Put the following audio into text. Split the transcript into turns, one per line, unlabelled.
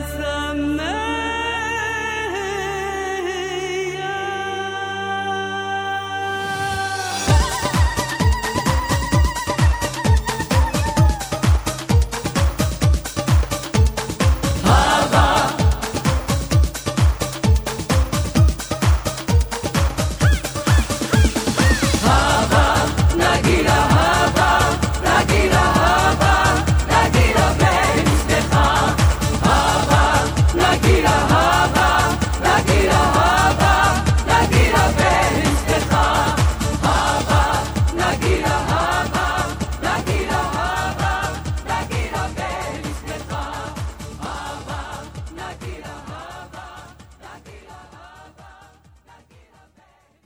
as a man.